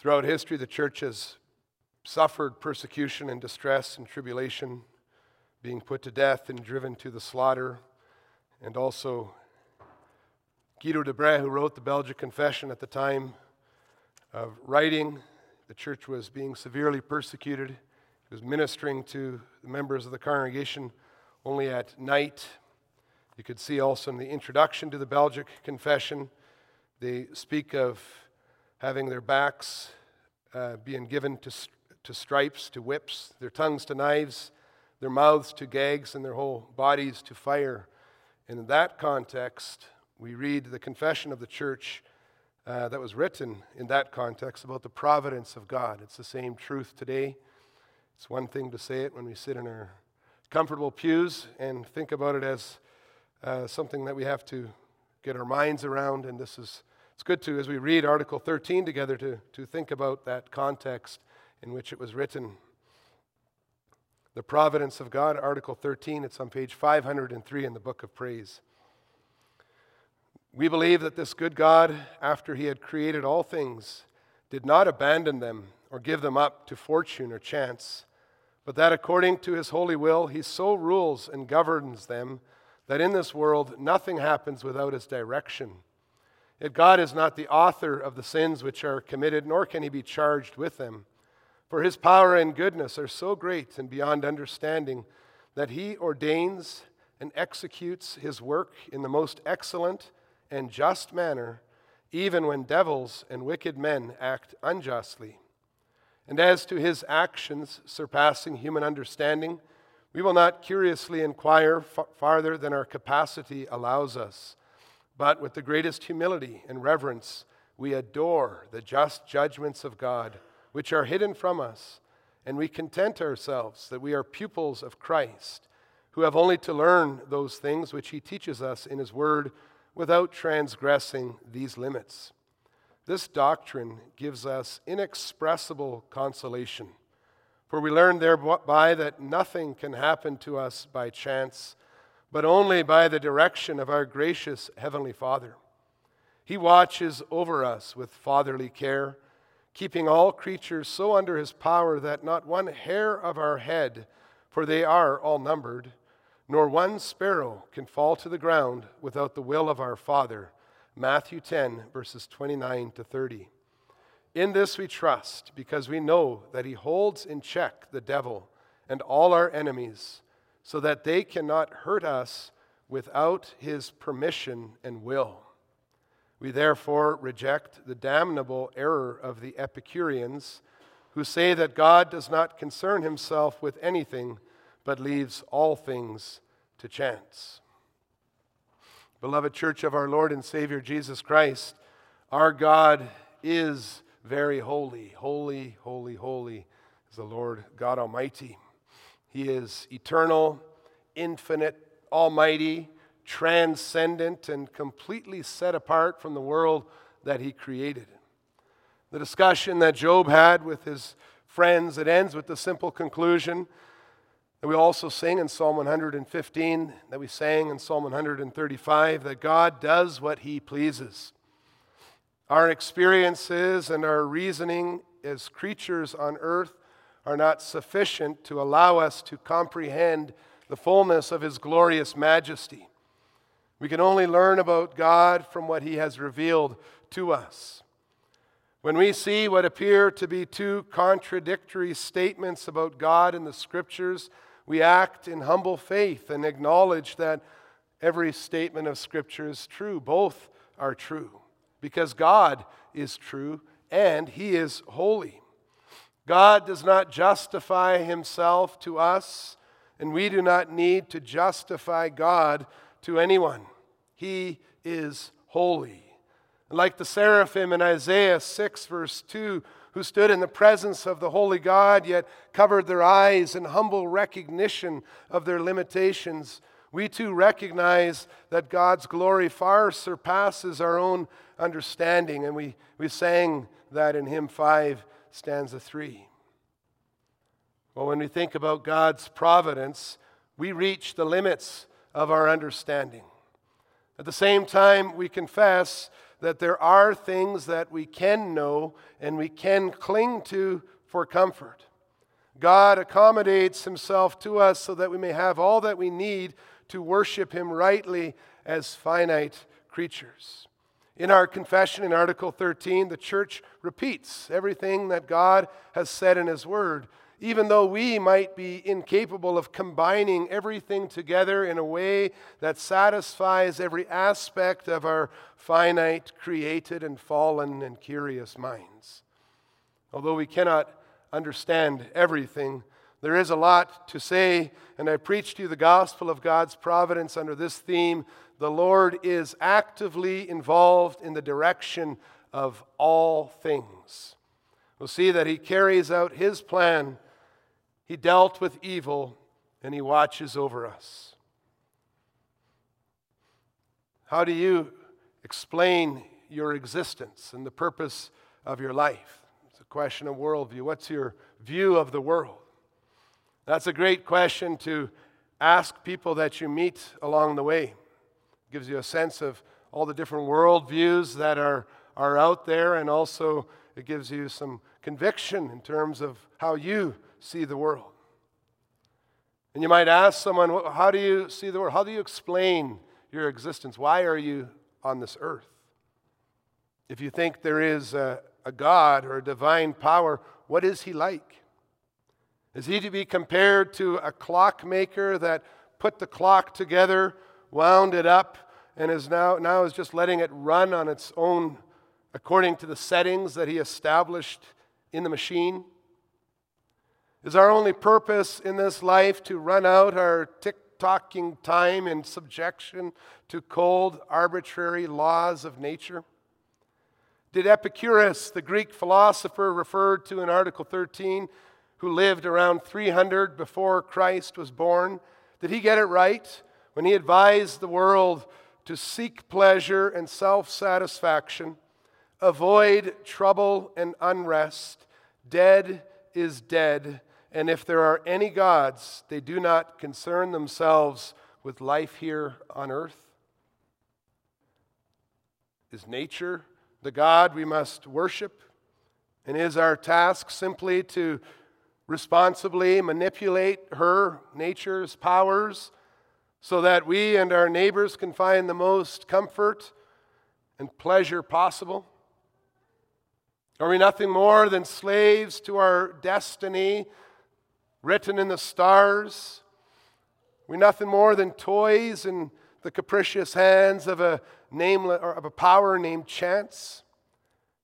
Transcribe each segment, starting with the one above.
Throughout history, the church has suffered persecution and distress and tribulation, being put to death and driven to the slaughter. And also, Guido de Brès, who wrote the Belgic Confession at the time of writing, the church was being severely persecuted. He was ministering to the members of the congregation only at night. You could see also in the introduction to the Belgic Confession, they speak of having their backs uh, being given to, to stripes, to whips, their tongues to knives, their mouths to gags, and their whole bodies to fire. And in that context, we read the confession of the church uh, that was written in that context about the providence of God. It's the same truth today. It's one thing to say it when we sit in our comfortable pews and think about it as uh, something that we have to get our minds around, and this is it's good to, as we read Article 13 together, to, to think about that context in which it was written. The Providence of God, Article 13, it's on page 503 in the Book of Praise. We believe that this good God, after he had created all things, did not abandon them or give them up to fortune or chance, but that according to his holy will, he so rules and governs them that in this world nothing happens without his direction. Yet God is not the author of the sins which are committed, nor can he be charged with them. For his power and goodness are so great and beyond understanding that he ordains and executes his work in the most excellent and just manner, even when devils and wicked men act unjustly. And as to his actions surpassing human understanding, we will not curiously inquire farther than our capacity allows us. But with the greatest humility and reverence, we adore the just judgments of God, which are hidden from us, and we content ourselves that we are pupils of Christ, who have only to learn those things which he teaches us in his word without transgressing these limits. This doctrine gives us inexpressible consolation, for we learn thereby that nothing can happen to us by chance but only by the direction of our gracious Heavenly Father. He watches over us with fatherly care, keeping all creatures so under His power that not one hair of our head, for they are all numbered, nor one sparrow can fall to the ground without the will of our Father. Matthew 10, verses 29 to 30. In this we trust, because we know that He holds in check the devil and all our enemies so that they cannot hurt us without his permission and will. We therefore reject the damnable error of the Epicureans who say that God does not concern himself with anything but leaves all things to chance. Beloved Church of our Lord and Savior Jesus Christ, our God is very holy. Holy, holy, holy is the Lord God Almighty. He is eternal, infinite, almighty, transcendent, and completely set apart from the world that he created. The discussion that Job had with his friends, it ends with the simple conclusion that we also sing in Psalm 115, that we sang in Psalm 135, that God does what he pleases. Our experiences and our reasoning as creatures on earth are not sufficient to allow us to comprehend the fullness of His glorious majesty. We can only learn about God from what He has revealed to us. When we see what appear to be two contradictory statements about God in the Scriptures, we act in humble faith and acknowledge that every statement of Scripture is true. Both are true because God is true and He is holy. God does not justify himself to us, and we do not need to justify God to anyone. He is holy. Like the seraphim in Isaiah 6, verse 2, who stood in the presence of the holy God, yet covered their eyes in humble recognition of their limitations, we too recognize that God's glory far surpasses our own understanding. And we, we sang that in hymn 5 stanza 3. Well, when we think about God's providence, we reach the limits of our understanding. At the same time, we confess that there are things that we can know and we can cling to for comfort. God accommodates himself to us so that we may have all that we need to worship him rightly as finite creatures. In our confession in Article 13, the church repeats everything that God has said in his word even though we might be incapable of combining everything together in a way that satisfies every aspect of our finite, created, and fallen and curious minds. Although we cannot understand everything, there is a lot to say, and I preach to you the gospel of God's providence under this theme. The Lord is actively involved in the direction of all things. We'll see that He carries out His plan he dealt with evil and He watches over us. How do you explain your existence and the purpose of your life? It's a question of worldview. What's your view of the world? That's a great question to ask people that you meet along the way. Gives you a sense of all the different worldviews that are, are out there, and also it gives you some conviction in terms of how you see the world. And you might ask someone, How do you see the world? How do you explain your existence? Why are you on this earth? If you think there is a, a God or a divine power, what is he like? Is he to be compared to a clockmaker that put the clock together, wound it up, and is now, now is just letting it run on its own according to the settings that he established in the machine? Is our only purpose in this life to run out our tick tocking time in subjection to cold, arbitrary laws of nature? Did Epicurus, the Greek philosopher referred to in Article 13, who lived around 300 before Christ was born, did he get it right when he advised the world to seek pleasure and self satisfaction, avoid trouble and unrest? Dead is dead and if there are any gods, they do not concern themselves with life here on earth. Is nature the God we must worship? And is our task simply to responsibly manipulate her, nature's powers, so that we and our neighbors can find the most comfort and pleasure possible? Are we nothing more than slaves to our destiny written in the stars. We're nothing more than toys in the capricious hands of a nameless or of a power named chance.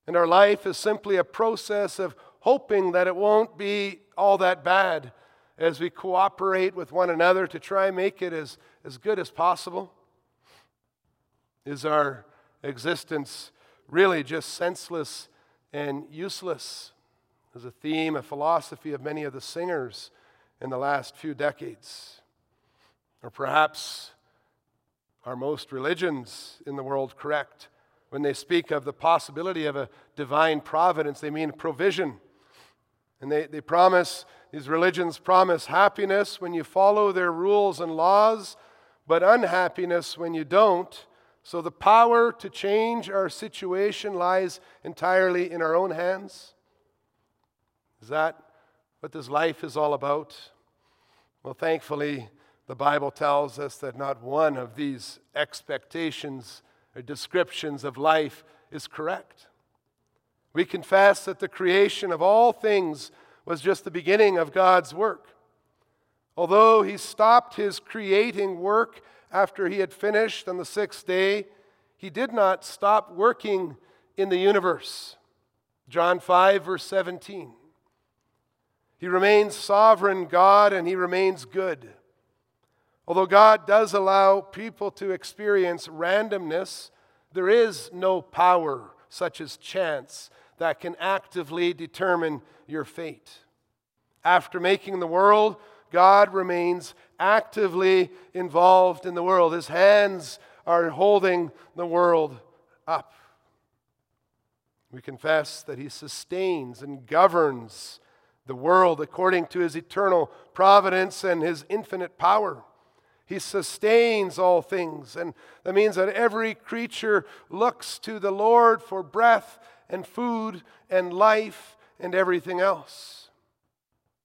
And our life is simply a process of hoping that it won't be all that bad as we cooperate with one another to try and make it as, as good as possible. Is our existence really just senseless and useless? is a theme, a philosophy of many of the singers in the last few decades. Or perhaps are most religions in the world correct? When they speak of the possibility of a divine providence, they mean provision. And they, they promise, these religions promise happiness when you follow their rules and laws, but unhappiness when you don't. So the power to change our situation lies entirely in our own hands. Is that what this life is all about? Well, thankfully, the Bible tells us that not one of these expectations or descriptions of life is correct. We confess that the creation of all things was just the beginning of God's work. Although he stopped his creating work after he had finished on the sixth day, he did not stop working in the universe. John 5, verse 17. He remains sovereign God and he remains good. Although God does allow people to experience randomness, there is no power, such as chance, that can actively determine your fate. After making the world, God remains actively involved in the world. His hands are holding the world up. We confess that He sustains and governs the world according to his eternal providence and his infinite power. He sustains all things. And that means that every creature looks to the Lord for breath and food and life and everything else.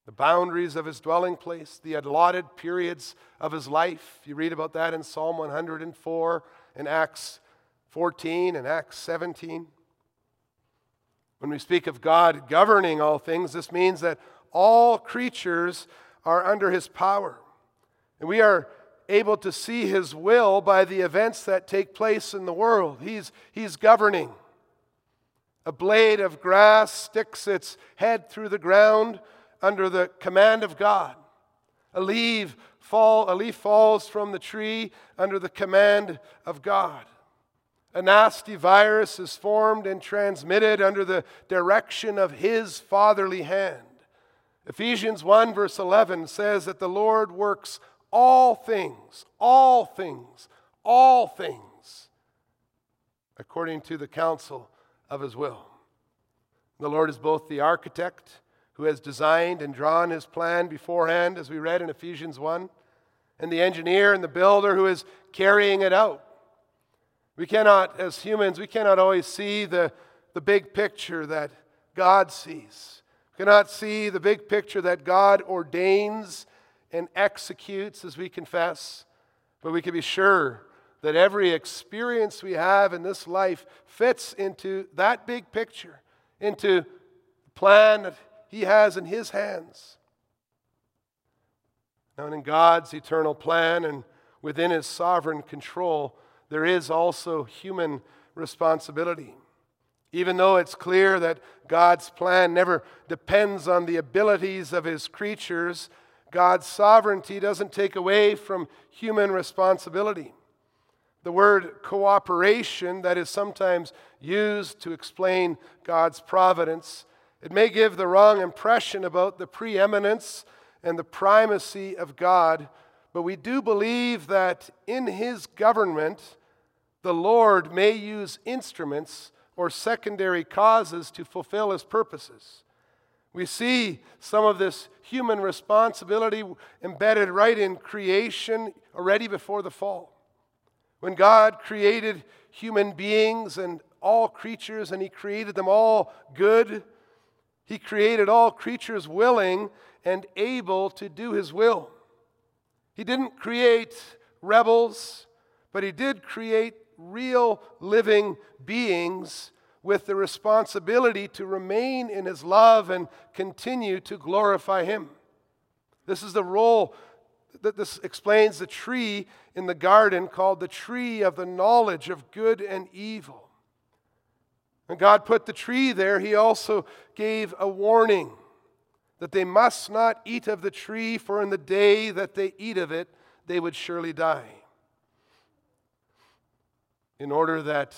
The boundaries of his dwelling place, the allotted periods of his life. You read about that in Psalm 104 and Acts 14 and Acts 17. When we speak of God governing all things, this means that all creatures are under his power. And we are able to see his will by the events that take place in the world. He's, he's governing. A blade of grass sticks its head through the ground under the command of God. A leaf, fall, a leaf falls from the tree under the command of God. A nasty virus is formed and transmitted under the direction of his fatherly hand. Ephesians 1, verse 11 says that the Lord works all things, all things, all things according to the counsel of his will. The Lord is both the architect who has designed and drawn his plan beforehand, as we read in Ephesians 1, and the engineer and the builder who is carrying it out. We cannot, as humans, we cannot always see the, the big picture that God sees. We cannot see the big picture that God ordains and executes as we confess, but we can be sure that every experience we have in this life fits into that big picture, into the plan that He has in His hands. Now, in God's eternal plan and within His sovereign control, there is also human responsibility. Even though it's clear that God's plan never depends on the abilities of His creatures, God's sovereignty doesn't take away from human responsibility. The word cooperation that is sometimes used to explain God's providence, it may give the wrong impression about the preeminence and the primacy of God, but we do believe that in his government, the Lord may use instruments or secondary causes to fulfill his purposes. We see some of this human responsibility embedded right in creation already before the fall. When God created human beings and all creatures, and He created them all good, He created all creatures willing and able to do His will. He didn't create rebels, but He did create real living beings with the responsibility to remain in his love and continue to glorify him. This is the role that this explains the tree in the garden called the tree of the knowledge of good and evil. When God put the tree there, he also gave a warning that they must not eat of the tree, for in the day that they eat of it, they would surely die. In order that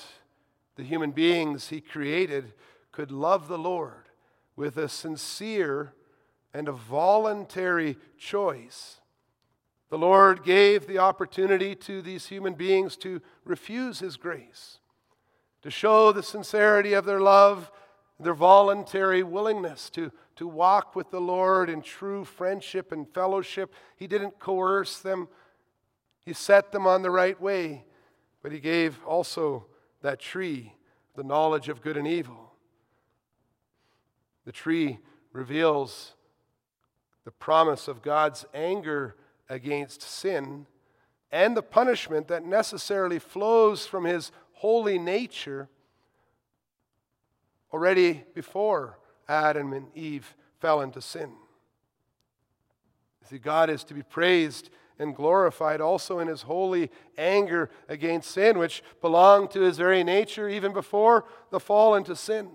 the human beings he created could love the Lord with a sincere and a voluntary choice. The Lord gave the opportunity to these human beings to refuse his grace, to show the sincerity of their love, their voluntary willingness to, to walk with the Lord in true friendship and fellowship. He didn't coerce them, He set them on the right way, but He gave also that tree, the knowledge of good and evil. The tree reveals the promise of God's anger against sin and the punishment that necessarily flows from his holy nature already before Adam and Eve fell into sin. See, God is to be praised and glorified also in his holy anger against sin, which belonged to his very nature even before the fall into sin.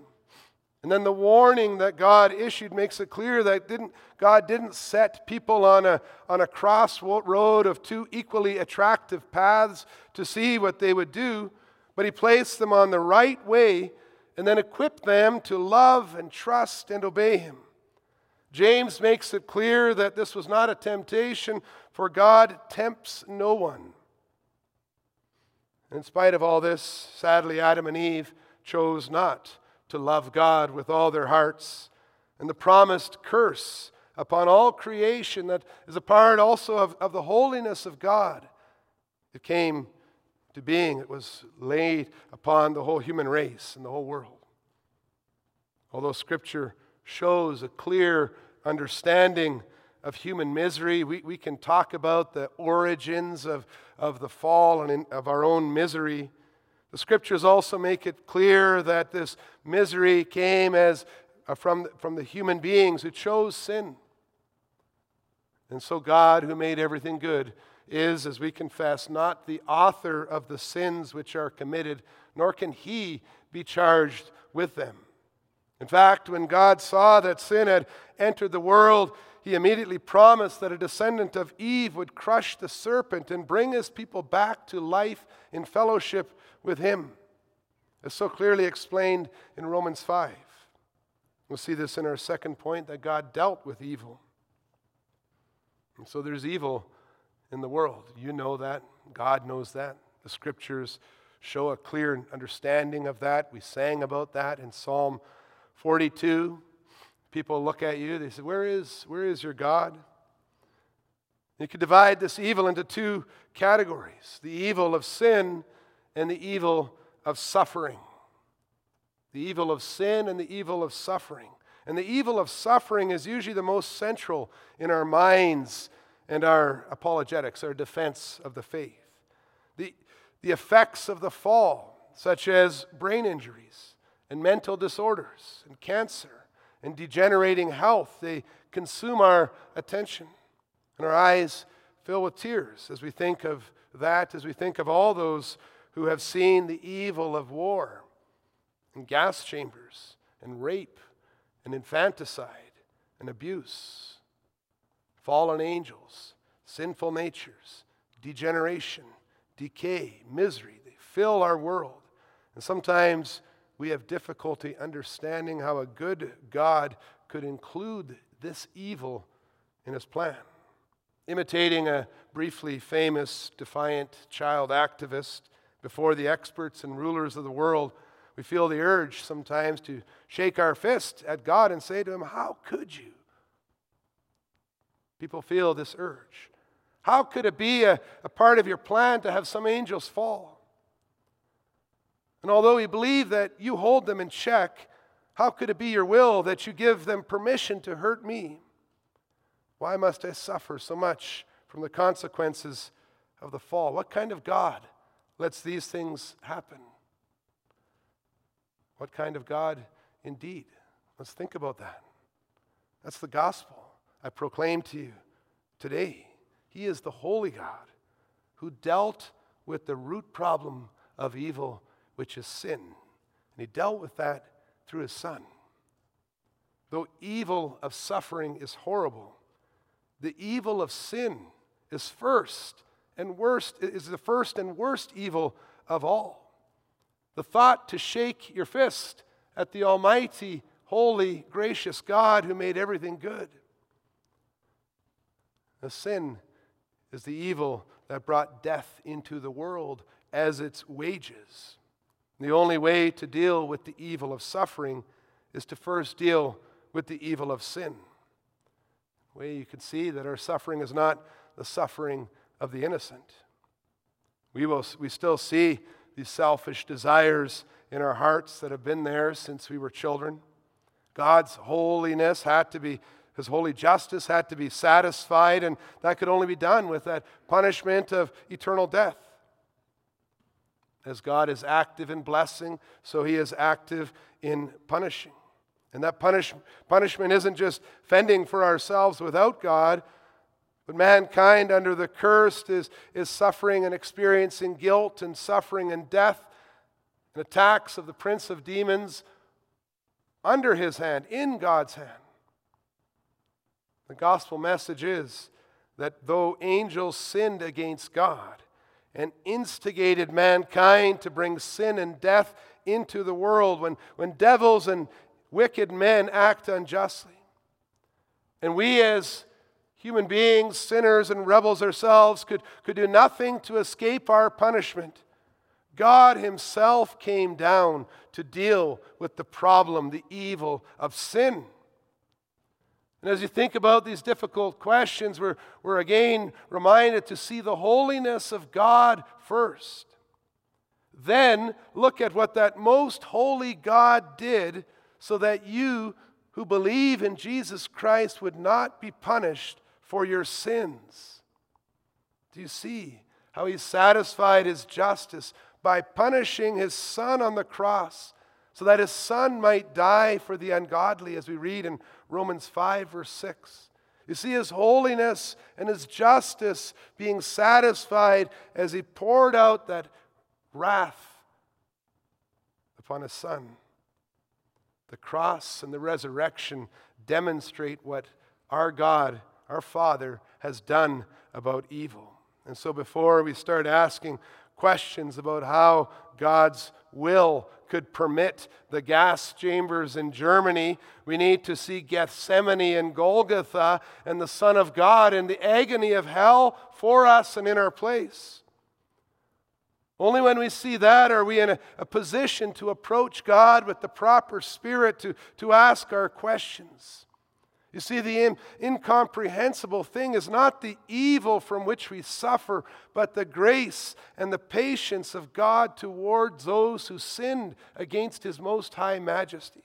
And then the warning that God issued makes it clear that didn't, God didn't set people on a, on a crossroad of two equally attractive paths to see what they would do, but He placed them on the right way and then equipped them to love and trust and obey Him. James makes it clear that this was not a temptation, for God tempts no one. In spite of all this, sadly, Adam and Eve chose not to love God with all their hearts, and the promised curse upon all creation that is a part also of, of the holiness of God. It came to being, it was laid upon the whole human race and the whole world. Although Scripture shows a clear understanding of human misery, we, we can talk about the origins of, of the fall and in, of our own misery. The Scriptures also make it clear that this misery came as uh, from, from the human beings who chose sin. And so, God, who made everything good, is, as we confess, not the author of the sins which are committed, nor can he be charged with them. In fact, when God saw that sin had entered the world, he immediately promised that a descendant of Eve would crush the serpent and bring his people back to life in fellowship with him. As so clearly explained in Romans 5. We'll see this in our second point that God dealt with evil. And so there's evil in the world. You know that. God knows that. The scriptures show a clear understanding of that. We sang about that in Psalm 42. People look at you, they say, Where is, where is your God? You could divide this evil into two categories the evil of sin and the evil of suffering. The evil of sin and the evil of suffering. And the evil of suffering is usually the most central in our minds and our apologetics, our defense of the faith. The, the effects of the fall, such as brain injuries and mental disorders and cancer and degenerating health, they consume our attention. And our eyes fill with tears as we think of that, as we think of all those who have seen the evil of war and gas chambers and rape and infanticide and abuse fallen angels, sinful natures, degeneration, decay, misery. They fill our world. And sometimes we have difficulty understanding how a good God could include this evil in his plan. Imitating a briefly famous defiant child activist before the experts and rulers of the world, we feel the urge sometimes to shake our fist at God and say to him, How could you? People feel this urge. How could it be a, a part of your plan to have some angels fall? And although we believe that you hold them in check, how could it be your will that you give them permission to hurt me? Why must I suffer so much from the consequences of the fall? What kind of God lets these things happen? What kind of God indeed? Let's think about that. That's the gospel. I proclaim to you today, He is the holy God who dealt with the root problem of evil, which is sin. And He dealt with that through His Son. Though evil of suffering is horrible, the evil of sin is first and worst, is the first and worst evil of all. The thought to shake your fist at the Almighty, holy, gracious God who made everything good the sin is the evil that brought death into the world as its wages. The only way to deal with the evil of suffering is to first deal with the evil of sin. The way you can see that our suffering is not the suffering of the innocent. We, will, we still see these selfish desires in our hearts that have been there since we were children. God's holiness had to be his holy justice had to be satisfied, and that could only be done with that punishment of eternal death. As God is active in blessing, so he is active in punishing. And that punish, punishment isn't just fending for ourselves without God, but mankind under the curse is, is suffering and experiencing guilt and suffering and death and attacks of the prince of demons under his hand, in God's hand. The gospel message is that though angels sinned against God and instigated mankind to bring sin and death into the world, when, when devils and wicked men act unjustly, and we as human beings, sinners and rebels ourselves, could, could do nothing to escape our punishment. God Himself came down to deal with the problem, the evil of sin. And as you think about these difficult questions, we're, we're again reminded to see the holiness of God first. Then look at what that most holy God did so that you who believe in Jesus Christ would not be punished for your sins. Do you see how he satisfied his justice by punishing his son on the cross so that his son might die for the ungodly, as we read in Romans 5, verse 6? You see his holiness and his justice being satisfied as he poured out that wrath upon his son. The cross and the resurrection demonstrate what our God, our Father, has done about evil. And so, before we start asking questions about how God's will could permit the gas chambers in Germany, we need to see Gethsemane and Golgotha and the Son of God in the agony of hell for us and in our place. Only when we see that are we in a, a, position to approach God with the proper spirit to, to ask our questions. You see, the in, incomprehensible thing is not the evil from which we suffer, but the grace and the patience of God towards those who sinned against His most high majesty.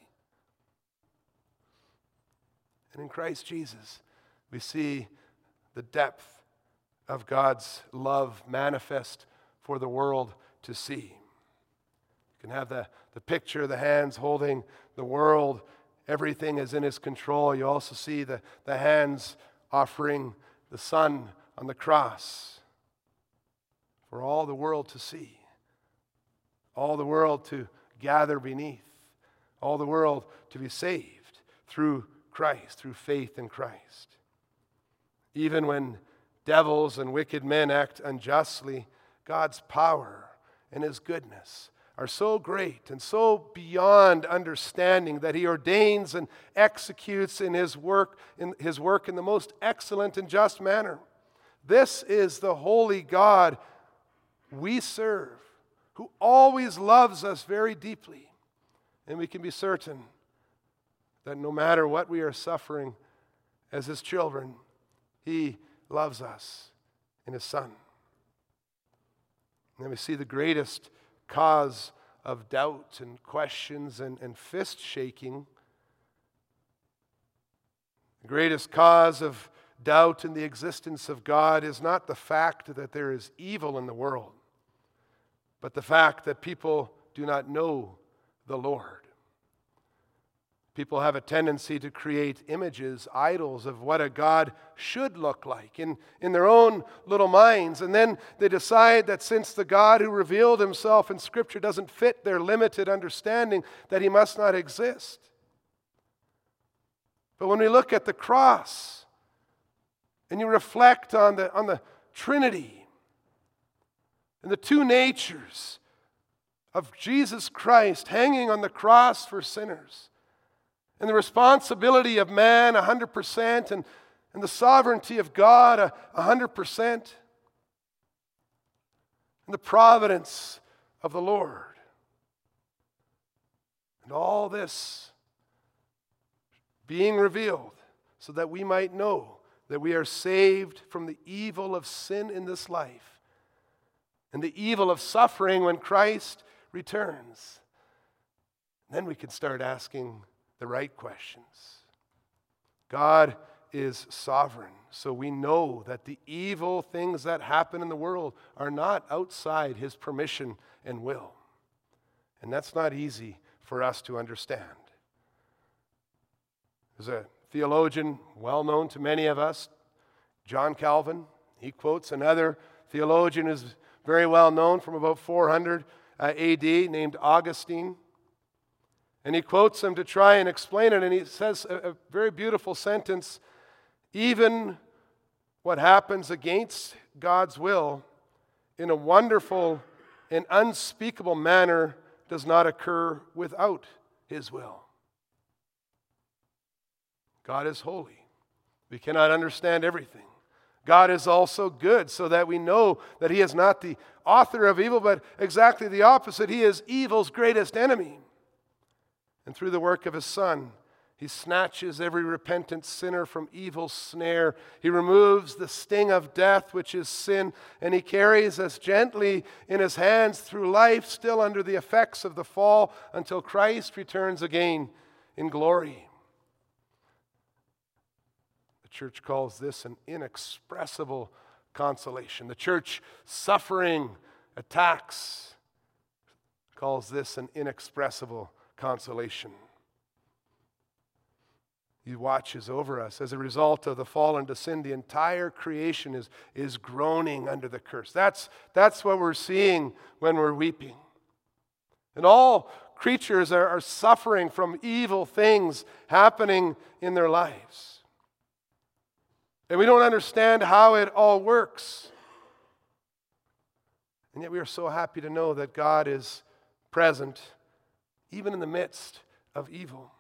And in Christ Jesus, we see the depth of God's love manifest for the world to see. You can have the, the picture of the hands holding the world, everything is in his control. You also see the, the hands offering the Son on the cross for all the world to see, all the world to gather beneath, all the world to be saved through Christ, through faith in Christ. Even when devils and wicked men act unjustly, God's power and His goodness are so great and so beyond understanding that he ordains and executes in his work in his work in the most excellent and just manner. This is the holy god we serve who always loves us very deeply. And we can be certain that no matter what we are suffering as his children he loves us in his son. And we see the greatest cause of doubt and questions and, and fist shaking. The greatest cause of doubt in the existence of God is not the fact that there is evil in the world, but the fact that people do not know the Lord. People have a tendency to create images, idols of what a God should look like in, in their own little minds. And then they decide that since the God who revealed himself in Scripture doesn't fit their limited understanding, that he must not exist. But when we look at the cross and you reflect on the, on the Trinity and the two natures of Jesus Christ hanging on the cross for sinners, and the responsibility of man 100% and, and the sovereignty of God 100% and the providence of the Lord. And all this being revealed so that we might know that we are saved from the evil of sin in this life and the evil of suffering when Christ returns. Then we can start asking the right questions. God is sovereign, so we know that the evil things that happen in the world are not outside his permission and will. And that's not easy for us to understand. There's a theologian well known to many of us, John Calvin. He quotes another theologian who's very well known from about 400 uh, AD named Augustine. And he quotes him to try and explain it, and he says a, a very beautiful sentence even what happens against God's will in a wonderful and unspeakable manner does not occur without his will. God is holy. We cannot understand everything. God is also good, so that we know that He is not the author of evil, but exactly the opposite. He is evil's greatest enemy. And through the work of his Son, He snatches every repentant sinner from evil's snare. He removes the sting of death, which is sin, and he carries us gently in his hands through life, still under the effects of the fall, until Christ returns again in glory. The church calls this an inexpressible consolation. The church suffering attacks calls this an inexpressible consolation. He watches over us. As a result of the fall into sin, the entire creation is, is groaning under the curse. That's, that's what we're seeing when we're weeping. And all creatures are, are suffering from evil things happening in their lives. And we don't understand how it all works. And yet we are so happy to know that God is present even in the midst of evil.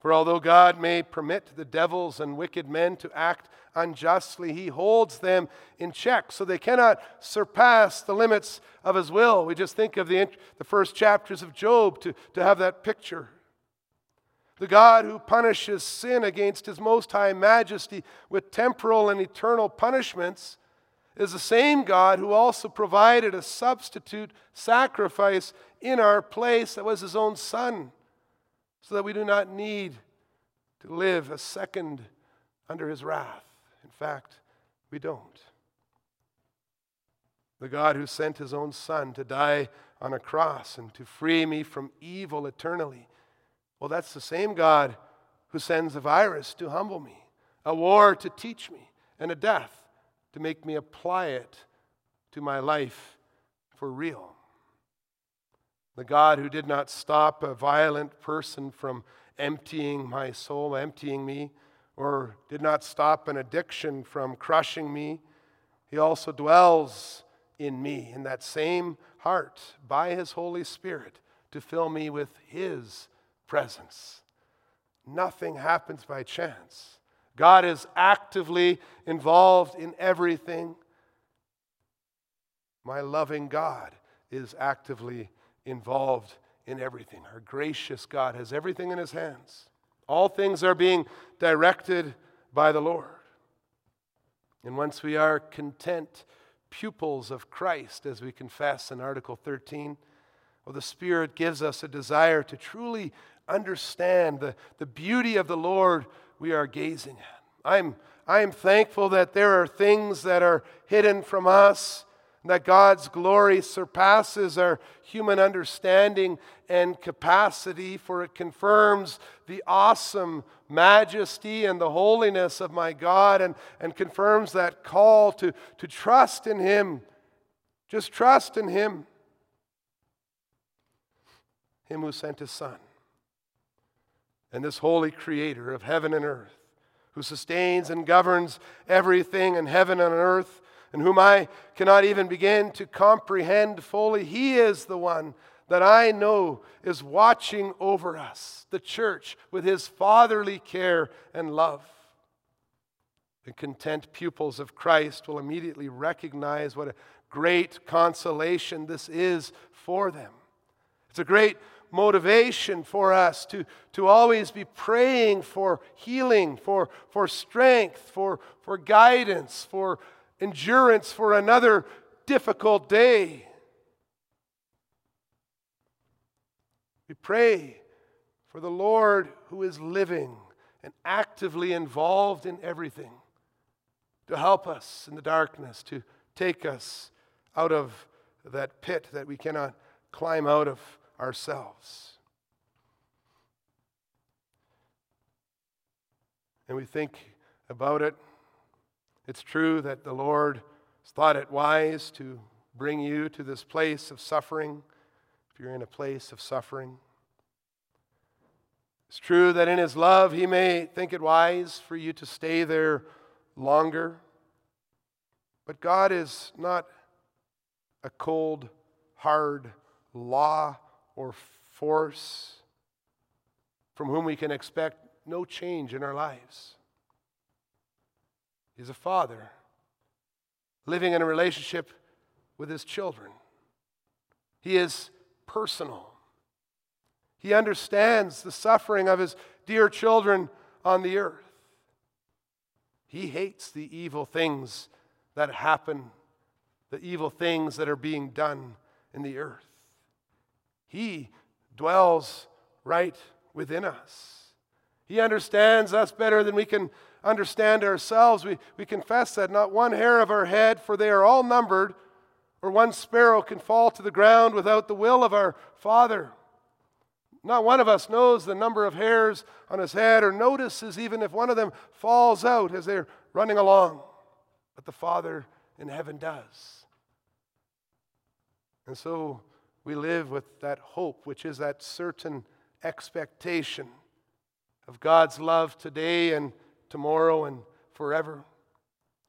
For although God may permit the devils and wicked men to act unjustly, he holds them in check so they cannot surpass the limits of his will. We just think of the, the first chapters of Job to, to have that picture. The God who punishes sin against his most high majesty with temporal and eternal punishments is the same God who also provided a substitute sacrifice in our place that was his own son so that we do not need to live a second under his wrath. In fact, we don't. The God who sent his own son to die on a cross and to free me from evil eternally. Well, that's the same God who sends a virus to humble me, a war to teach me, and a death to make me apply it to my life for real. The God who did not stop a violent person from emptying my soul, emptying me, or did not stop an addiction from crushing me, he also dwells in me, in that same heart, by his Holy Spirit, to fill me with his presence. Nothing happens by chance. God is actively involved in everything. My loving God is actively involved in everything. Our gracious God has everything in his hands. All things are being directed by the Lord. And once we are content pupils of Christ, as we confess in Article 13, well, the Spirit gives us a desire to truly understand the, the beauty of the Lord we are gazing at. I'm, I'm thankful that there are things that are hidden from us that God's glory surpasses our human understanding and capacity, for it confirms the awesome majesty and the holiness of my God and, and confirms that call to, to trust in Him. Just trust in Him. Him who sent His Son. And this holy Creator of heaven and earth, who sustains and governs everything in heaven and earth and whom I cannot even begin to comprehend fully. He is the one that I know is watching over us, the church, with his fatherly care and love. The content pupils of Christ will immediately recognize what a great consolation this is for them. It's a great motivation for us to, to always be praying for healing, for, for strength, for, for guidance, for endurance for another difficult day. We pray for the Lord who is living and actively involved in everything to help us in the darkness, to take us out of that pit that we cannot climb out of ourselves. And we think about it it's true that the Lord thought it wise to bring you to this place of suffering, if you're in a place of suffering. It's true that in His love, He may think it wise for you to stay there longer. But God is not a cold, hard law or force from whom we can expect no change in our lives. He's a father living in a relationship with his children. He is personal. He understands the suffering of his dear children on the earth. He hates the evil things that happen, the evil things that are being done in the earth. He dwells right within us. He understands us better than we can understand ourselves. We, we confess that not one hair of our head, for they are all numbered, or one sparrow can fall to the ground without the will of our Father. Not one of us knows the number of hairs on his head or notices even if one of them falls out as they're running along. But the Father in heaven does. And so we live with that hope, which is that certain expectation of God's love today and tomorrow and forever.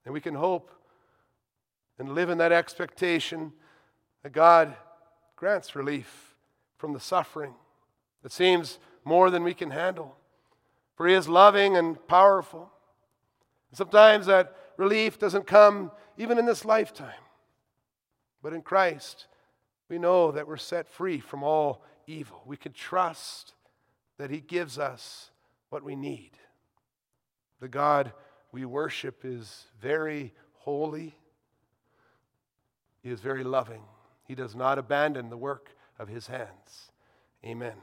And we can hope and live in that expectation that God grants relief from the suffering that seems more than we can handle. For He is loving and powerful. Sometimes that relief doesn't come even in this lifetime. But in Christ, we know that we're set free from all evil. We can trust that He gives us what we need. The God we worship is very holy, He is very loving. He does not abandon the work of His hands. Amen.